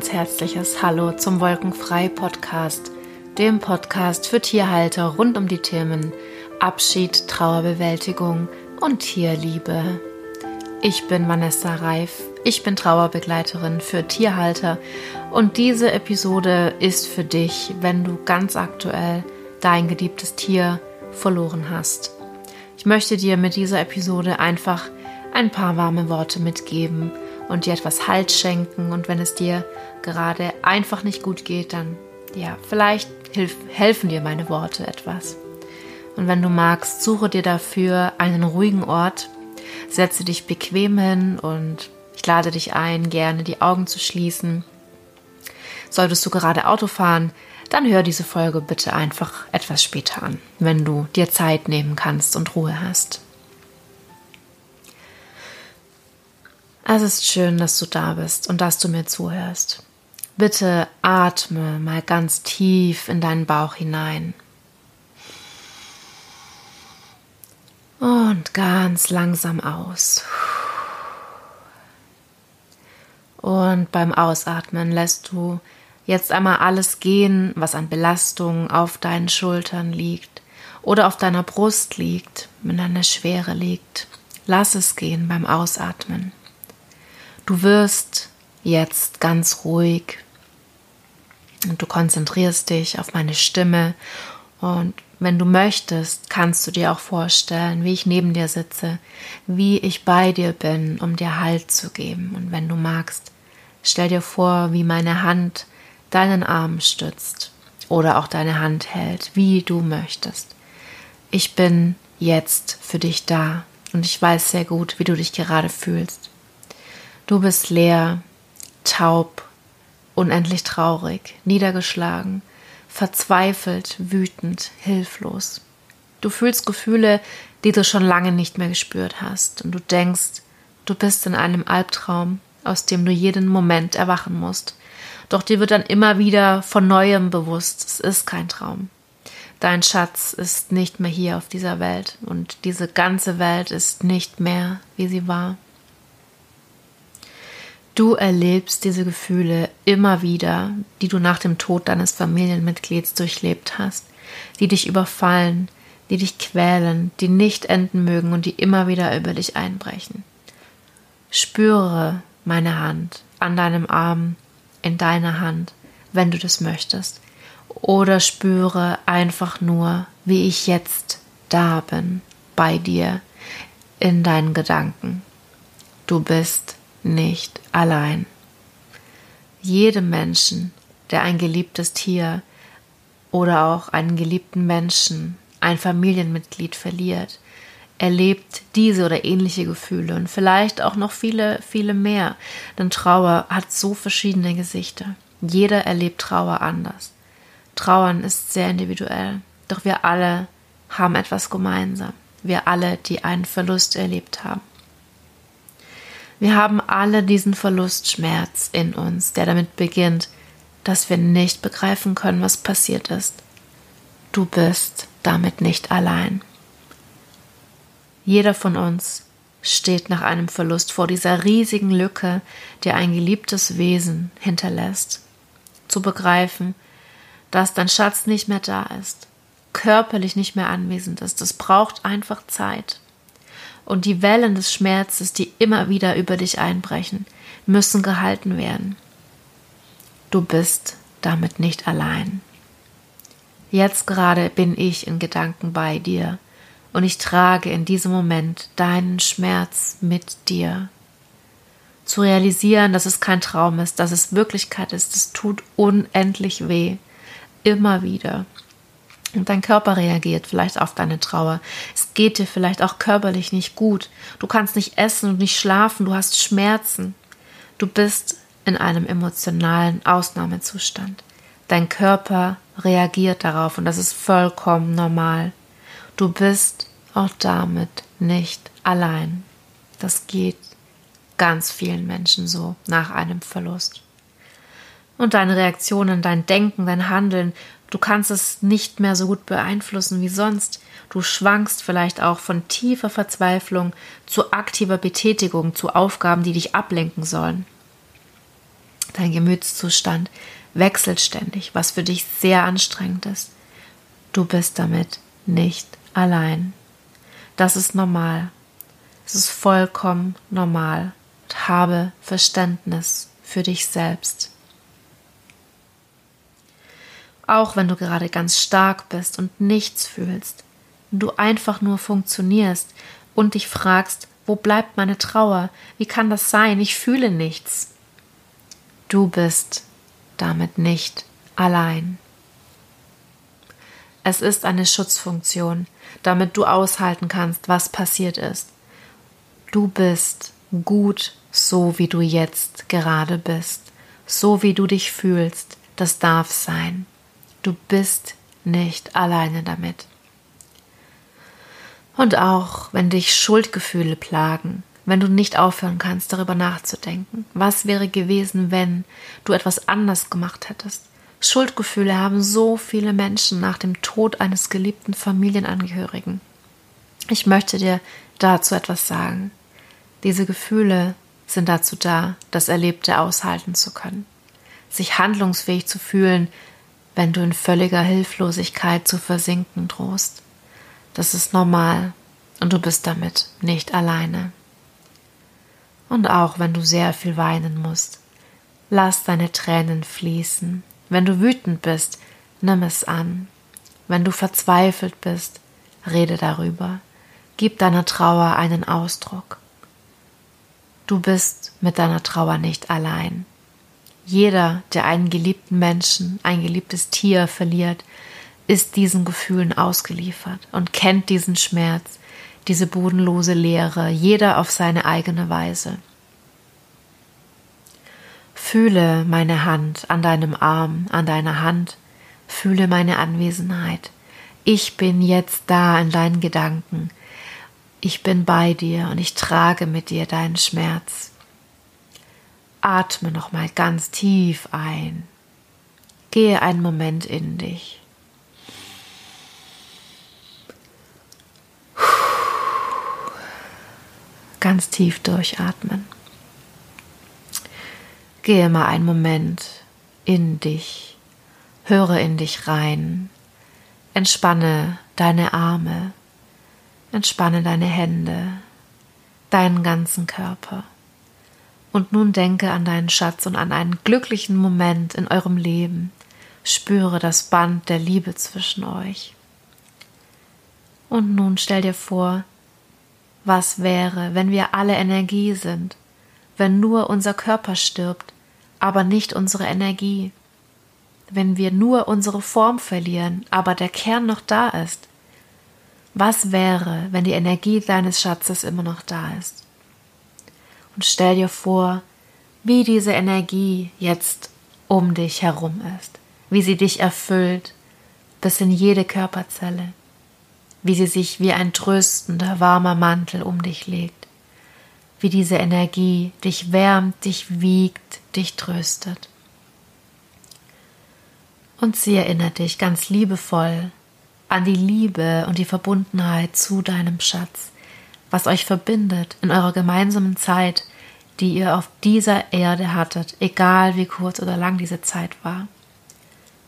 ganz herzliches Hallo zum Wolkenfrei Podcast, dem Podcast für Tierhalter rund um die Themen Abschied, Trauerbewältigung und Tierliebe. Ich bin Vanessa Reif, ich bin Trauerbegleiterin für Tierhalter und diese Episode ist für dich, wenn du ganz aktuell dein geliebtes Tier verloren hast. Ich möchte dir mit dieser Episode einfach ein paar warme Worte mitgeben und dir etwas Halt schenken. Und wenn es dir gerade einfach nicht gut geht, dann ja, vielleicht hilf, helfen dir meine Worte etwas. Und wenn du magst, suche dir dafür einen ruhigen Ort, setze dich bequem hin und ich lade dich ein, gerne die Augen zu schließen. Solltest du gerade Auto fahren, dann hör diese Folge bitte einfach etwas später an, wenn du dir Zeit nehmen kannst und Ruhe hast. Es ist schön, dass du da bist und dass du mir zuhörst. Bitte atme mal ganz tief in deinen Bauch hinein. Und ganz langsam aus. Und beim Ausatmen lässt du jetzt einmal alles gehen, was an Belastung auf deinen Schultern liegt oder auf deiner Brust liegt, wenn eine Schwere liegt. Lass es gehen beim Ausatmen. Du wirst jetzt ganz ruhig und du konzentrierst dich auf meine Stimme und wenn du möchtest, kannst du dir auch vorstellen, wie ich neben dir sitze, wie ich bei dir bin, um dir Halt zu geben. Und wenn du magst, stell dir vor, wie meine Hand deinen Arm stützt oder auch deine Hand hält, wie du möchtest. Ich bin jetzt für dich da und ich weiß sehr gut, wie du dich gerade fühlst. Du bist leer, taub, unendlich traurig, niedergeschlagen, verzweifelt, wütend, hilflos. Du fühlst Gefühle, die du schon lange nicht mehr gespürt hast, und du denkst, du bist in einem Albtraum, aus dem du jeden Moment erwachen musst. Doch dir wird dann immer wieder von neuem bewusst, es ist kein Traum. Dein Schatz ist nicht mehr hier auf dieser Welt und diese ganze Welt ist nicht mehr, wie sie war. Du erlebst diese Gefühle immer wieder, die du nach dem Tod deines Familienmitglieds durchlebt hast, die dich überfallen, die dich quälen, die nicht enden mögen und die immer wieder über dich einbrechen. Spüre meine Hand an deinem Arm, in deiner Hand, wenn du das möchtest. Oder spüre einfach nur, wie ich jetzt da bin, bei dir, in deinen Gedanken. Du bist nicht allein. Jedem Menschen, der ein geliebtes Tier oder auch einen geliebten Menschen, ein Familienmitglied verliert, erlebt diese oder ähnliche Gefühle und vielleicht auch noch viele, viele mehr. Denn Trauer hat so verschiedene Gesichter. Jeder erlebt Trauer anders. Trauern ist sehr individuell, doch wir alle haben etwas gemeinsam. Wir alle, die einen Verlust erlebt haben. Wir haben alle diesen Verlustschmerz in uns, der damit beginnt, dass wir nicht begreifen können, was passiert ist. Du bist damit nicht allein. Jeder von uns steht nach einem Verlust vor dieser riesigen Lücke, die ein geliebtes Wesen hinterlässt. Zu begreifen, dass dein Schatz nicht mehr da ist, körperlich nicht mehr anwesend ist, das braucht einfach Zeit. Und die Wellen des Schmerzes, die immer wieder über dich einbrechen, müssen gehalten werden. Du bist damit nicht allein. Jetzt gerade bin ich in Gedanken bei dir und ich trage in diesem Moment deinen Schmerz mit dir. Zu realisieren, dass es kein Traum ist, dass es Wirklichkeit ist, es tut unendlich weh. Immer wieder. Und dein Körper reagiert vielleicht auf deine Trauer. Es geht dir vielleicht auch körperlich nicht gut. Du kannst nicht essen und nicht schlafen. Du hast Schmerzen. Du bist in einem emotionalen Ausnahmezustand. Dein Körper reagiert darauf und das ist vollkommen normal. Du bist auch damit nicht allein. Das geht ganz vielen Menschen so nach einem Verlust. Und deine Reaktionen, dein Denken, dein Handeln Du kannst es nicht mehr so gut beeinflussen wie sonst. Du schwankst vielleicht auch von tiefer Verzweiflung zu aktiver Betätigung, zu Aufgaben, die dich ablenken sollen. Dein Gemütszustand wechselt ständig, was für dich sehr anstrengend ist. Du bist damit nicht allein. Das ist normal. Es ist vollkommen normal. Und habe Verständnis für dich selbst. Auch wenn du gerade ganz stark bist und nichts fühlst, du einfach nur funktionierst und dich fragst, wo bleibt meine Trauer? Wie kann das sein? Ich fühle nichts. Du bist damit nicht allein. Es ist eine Schutzfunktion, damit du aushalten kannst, was passiert ist. Du bist gut so, wie du jetzt gerade bist, so wie du dich fühlst. Das darf sein. Du bist nicht alleine damit. Und auch wenn dich Schuldgefühle plagen, wenn du nicht aufhören kannst, darüber nachzudenken, was wäre gewesen, wenn du etwas anders gemacht hättest. Schuldgefühle haben so viele Menschen nach dem Tod eines geliebten Familienangehörigen. Ich möchte dir dazu etwas sagen. Diese Gefühle sind dazu da, das Erlebte aushalten zu können, sich handlungsfähig zu fühlen, wenn du in völliger Hilflosigkeit zu versinken drohst. Das ist normal und du bist damit nicht alleine. Und auch wenn du sehr viel weinen musst, lass deine Tränen fließen. Wenn du wütend bist, nimm es an. Wenn du verzweifelt bist, rede darüber. Gib deiner Trauer einen Ausdruck. Du bist mit deiner Trauer nicht allein. Jeder, der einen geliebten Menschen, ein geliebtes Tier verliert, ist diesen Gefühlen ausgeliefert und kennt diesen Schmerz, diese bodenlose Leere, jeder auf seine eigene Weise. Fühle meine Hand an deinem Arm, an deiner Hand, fühle meine Anwesenheit. Ich bin jetzt da in deinen Gedanken, ich bin bei dir und ich trage mit dir deinen Schmerz. Atme noch mal ganz tief ein. Gehe einen Moment in dich. Ganz tief durchatmen. Gehe mal einen Moment in dich. Höre in dich rein. Entspanne deine Arme, Entspanne deine Hände, deinen ganzen Körper. Und nun denke an deinen Schatz und an einen glücklichen Moment in eurem Leben. Spüre das Band der Liebe zwischen euch. Und nun stell dir vor, was wäre, wenn wir alle Energie sind, wenn nur unser Körper stirbt, aber nicht unsere Energie, wenn wir nur unsere Form verlieren, aber der Kern noch da ist, was wäre, wenn die Energie deines Schatzes immer noch da ist? Und stell dir vor, wie diese Energie jetzt um dich herum ist, wie sie dich erfüllt. Bis in jede Körperzelle, wie sie sich wie ein tröstender, warmer Mantel um dich legt, wie diese Energie dich wärmt, dich wiegt, dich tröstet. Und sie erinnert dich ganz liebevoll an die Liebe und die Verbundenheit zu deinem Schatz, was euch verbindet in eurer gemeinsamen Zeit, die ihr auf dieser Erde hattet, egal wie kurz oder lang diese Zeit war.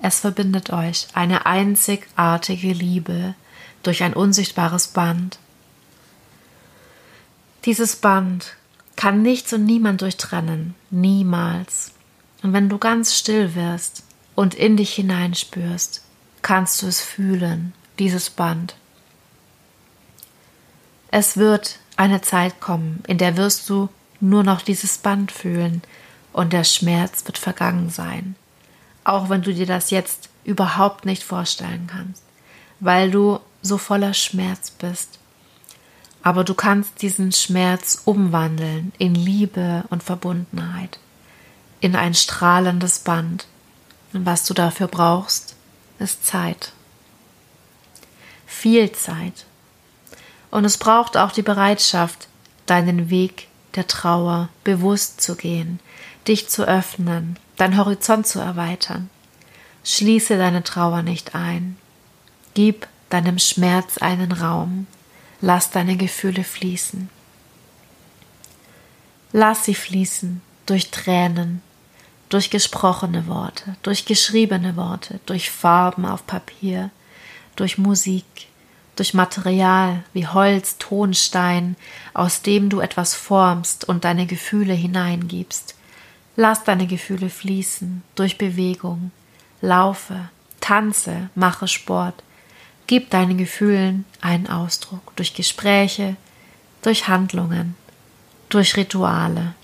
Es verbindet euch eine einzigartige Liebe durch ein unsichtbares Band. Dieses Band kann nichts und niemand durchtrennen, niemals. Und wenn du ganz still wirst und in dich hineinspürst, kannst du es fühlen, dieses Band. Es wird eine Zeit kommen, in der wirst du nur noch dieses Band fühlen und der Schmerz wird vergangen sein, auch wenn du dir das jetzt überhaupt nicht vorstellen kannst, weil du so voller Schmerz bist. Aber du kannst diesen Schmerz umwandeln in Liebe und Verbundenheit, in ein strahlendes Band. Und was du dafür brauchst, ist Zeit. Viel Zeit. Und es braucht auch die Bereitschaft, deinen Weg der Trauer bewusst zu gehen, dich zu öffnen, dein Horizont zu erweitern. Schließe deine Trauer nicht ein. Gib deinem Schmerz einen Raum. Lass deine Gefühle fließen. Lass sie fließen durch Tränen, durch gesprochene Worte, durch geschriebene Worte, durch Farben auf Papier, durch Musik, durch Material wie Holz, Tonstein, aus dem du etwas formst und deine Gefühle hineingibst. Lass deine Gefühle fließen durch Bewegung, laufe, tanze, mache Sport, gib deinen Gefühlen einen Ausdruck durch Gespräche, durch Handlungen, durch Rituale.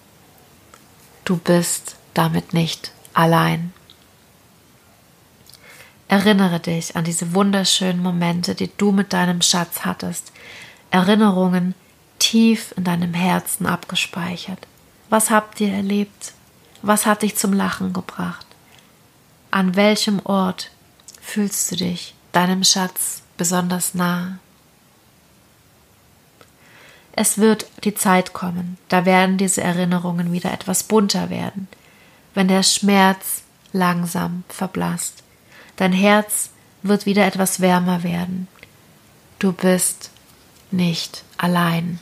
Du bist damit nicht allein. Erinnere dich an diese wunderschönen Momente, die du mit deinem Schatz hattest. Erinnerungen tief in deinem Herzen abgespeichert. Was habt ihr erlebt? Was hat dich zum Lachen gebracht? An welchem Ort fühlst du dich deinem Schatz besonders nah? Es wird die Zeit kommen, da werden diese Erinnerungen wieder etwas bunter werden, wenn der Schmerz langsam verblasst. Dein Herz wird wieder etwas wärmer werden. Du bist nicht allein.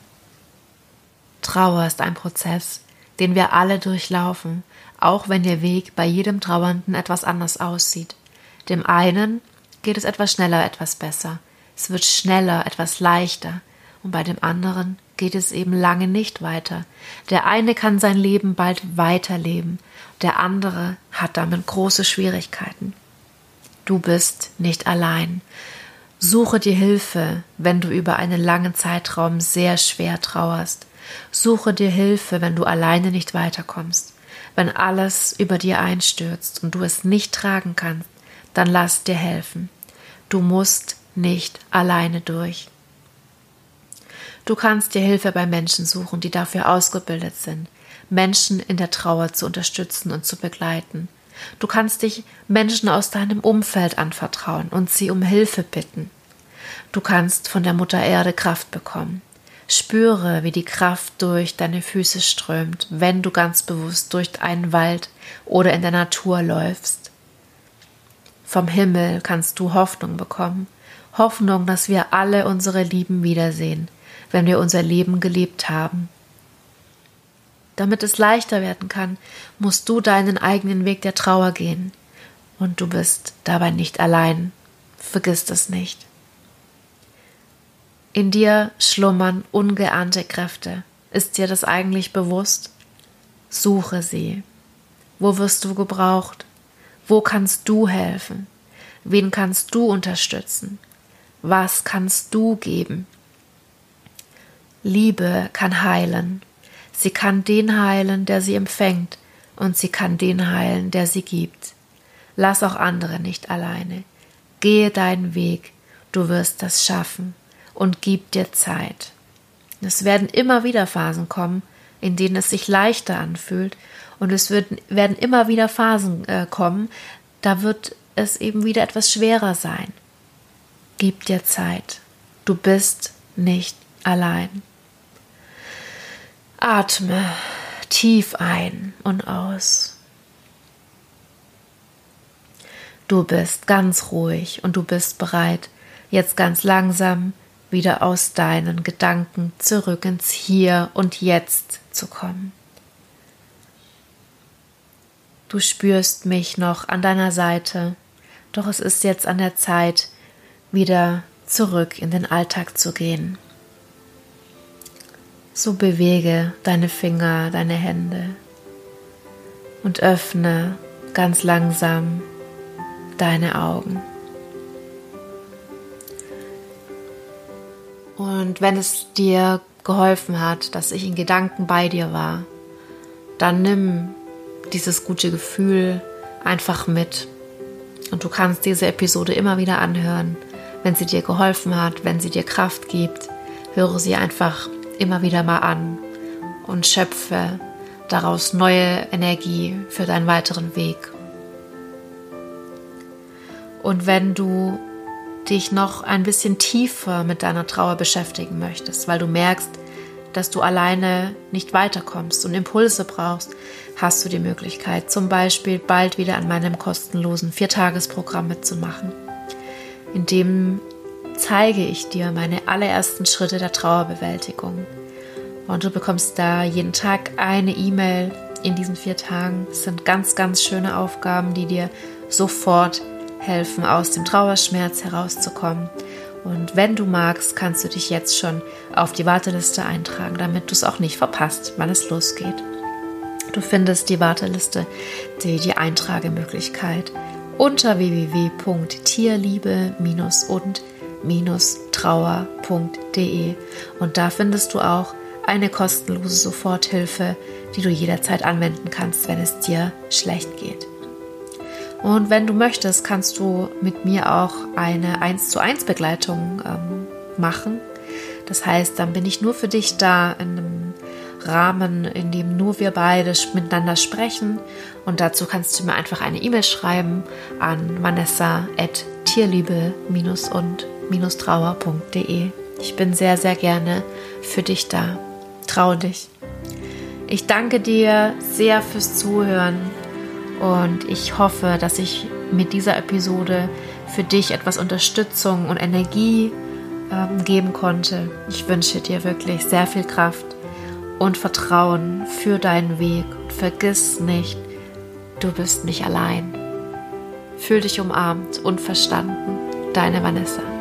Trauer ist ein Prozess, den wir alle durchlaufen, auch wenn der Weg bei jedem Trauernden etwas anders aussieht. Dem einen geht es etwas schneller, etwas besser. Es wird schneller, etwas leichter. Und bei dem anderen geht es eben lange nicht weiter. Der eine kann sein Leben bald weiterleben, der andere hat damit große Schwierigkeiten. Du bist nicht allein. Suche dir Hilfe, wenn du über einen langen Zeitraum sehr schwer trauerst. Suche dir Hilfe, wenn du alleine nicht weiterkommst. Wenn alles über dir einstürzt und du es nicht tragen kannst, dann lass dir helfen. Du musst nicht alleine durch. Du kannst dir Hilfe bei Menschen suchen, die dafür ausgebildet sind, Menschen in der Trauer zu unterstützen und zu begleiten. Du kannst dich Menschen aus deinem Umfeld anvertrauen und sie um Hilfe bitten. Du kannst von der Mutter Erde Kraft bekommen. Spüre, wie die Kraft durch deine Füße strömt, wenn du ganz bewusst durch einen Wald oder in der Natur läufst. Vom Himmel kannst du Hoffnung bekommen, Hoffnung, dass wir alle unsere Lieben wiedersehen, wenn wir unser Leben gelebt haben. Damit es leichter werden kann, musst du deinen eigenen Weg der Trauer gehen. Und du bist dabei nicht allein. Vergiss das nicht. In dir schlummern ungeahnte Kräfte. Ist dir das eigentlich bewusst? Suche sie. Wo wirst du gebraucht? Wo kannst du helfen? Wen kannst du unterstützen? Was kannst du geben? Liebe kann heilen. Sie kann den heilen, der sie empfängt, und sie kann den heilen, der sie gibt. Lass auch andere nicht alleine. Gehe deinen Weg, du wirst das schaffen, und gib dir Zeit. Es werden immer wieder Phasen kommen, in denen es sich leichter anfühlt, und es wird, werden immer wieder Phasen äh, kommen, da wird es eben wieder etwas schwerer sein. Gib dir Zeit. Du bist nicht allein. Atme tief ein und aus. Du bist ganz ruhig und du bist bereit, jetzt ganz langsam wieder aus deinen Gedanken zurück ins Hier und Jetzt zu kommen. Du spürst mich noch an deiner Seite, doch es ist jetzt an der Zeit, wieder zurück in den Alltag zu gehen. So bewege deine Finger, deine Hände und öffne ganz langsam deine Augen. Und wenn es dir geholfen hat, dass ich in Gedanken bei dir war, dann nimm dieses gute Gefühl einfach mit. Und du kannst diese Episode immer wieder anhören, wenn sie dir geholfen hat, wenn sie dir Kraft gibt. Höre sie einfach immer wieder mal an und schöpfe daraus neue Energie für deinen weiteren Weg. Und wenn du dich noch ein bisschen tiefer mit deiner Trauer beschäftigen möchtest, weil du merkst, dass du alleine nicht weiterkommst und Impulse brauchst, hast du die Möglichkeit, zum Beispiel bald wieder an meinem kostenlosen Viertagesprogramm mitzumachen, in dem zeige ich dir meine allerersten Schritte der Trauerbewältigung. Und du bekommst da jeden Tag eine E-Mail, in diesen vier Tagen. Es sind ganz, ganz schöne Aufgaben, die dir sofort helfen, aus dem Trauerschmerz herauszukommen. Und wenn du magst, kannst du dich jetzt schon auf die Warteliste eintragen, damit du es auch nicht verpasst, wann es losgeht. Du findest die Warteliste, die, die Eintragemöglichkeit unter www.tierliebe-und-trauer.de und da findest du auch eine kostenlose Soforthilfe, die du jederzeit anwenden kannst, wenn es dir schlecht geht. Und wenn du möchtest, kannst du mit mir auch eine 1 zu 1 Begleitung ähm, machen. Das heißt, dann bin ich nur für dich da in einem Rahmen, in dem nur wir beide miteinander sprechen. Und dazu kannst du mir einfach eine E-Mail schreiben an vanessa.tierliebe-und-trauer.de. Ich bin sehr, sehr gerne für dich da. Trau dich. Ich danke dir sehr fürs Zuhören und ich hoffe, dass ich mit dieser Episode für dich etwas Unterstützung und Energie ähm, geben konnte. Ich wünsche dir wirklich sehr viel Kraft und Vertrauen für deinen Weg. Und vergiss nicht, du bist nicht allein. Fühl dich umarmt und verstanden. Deine Vanessa.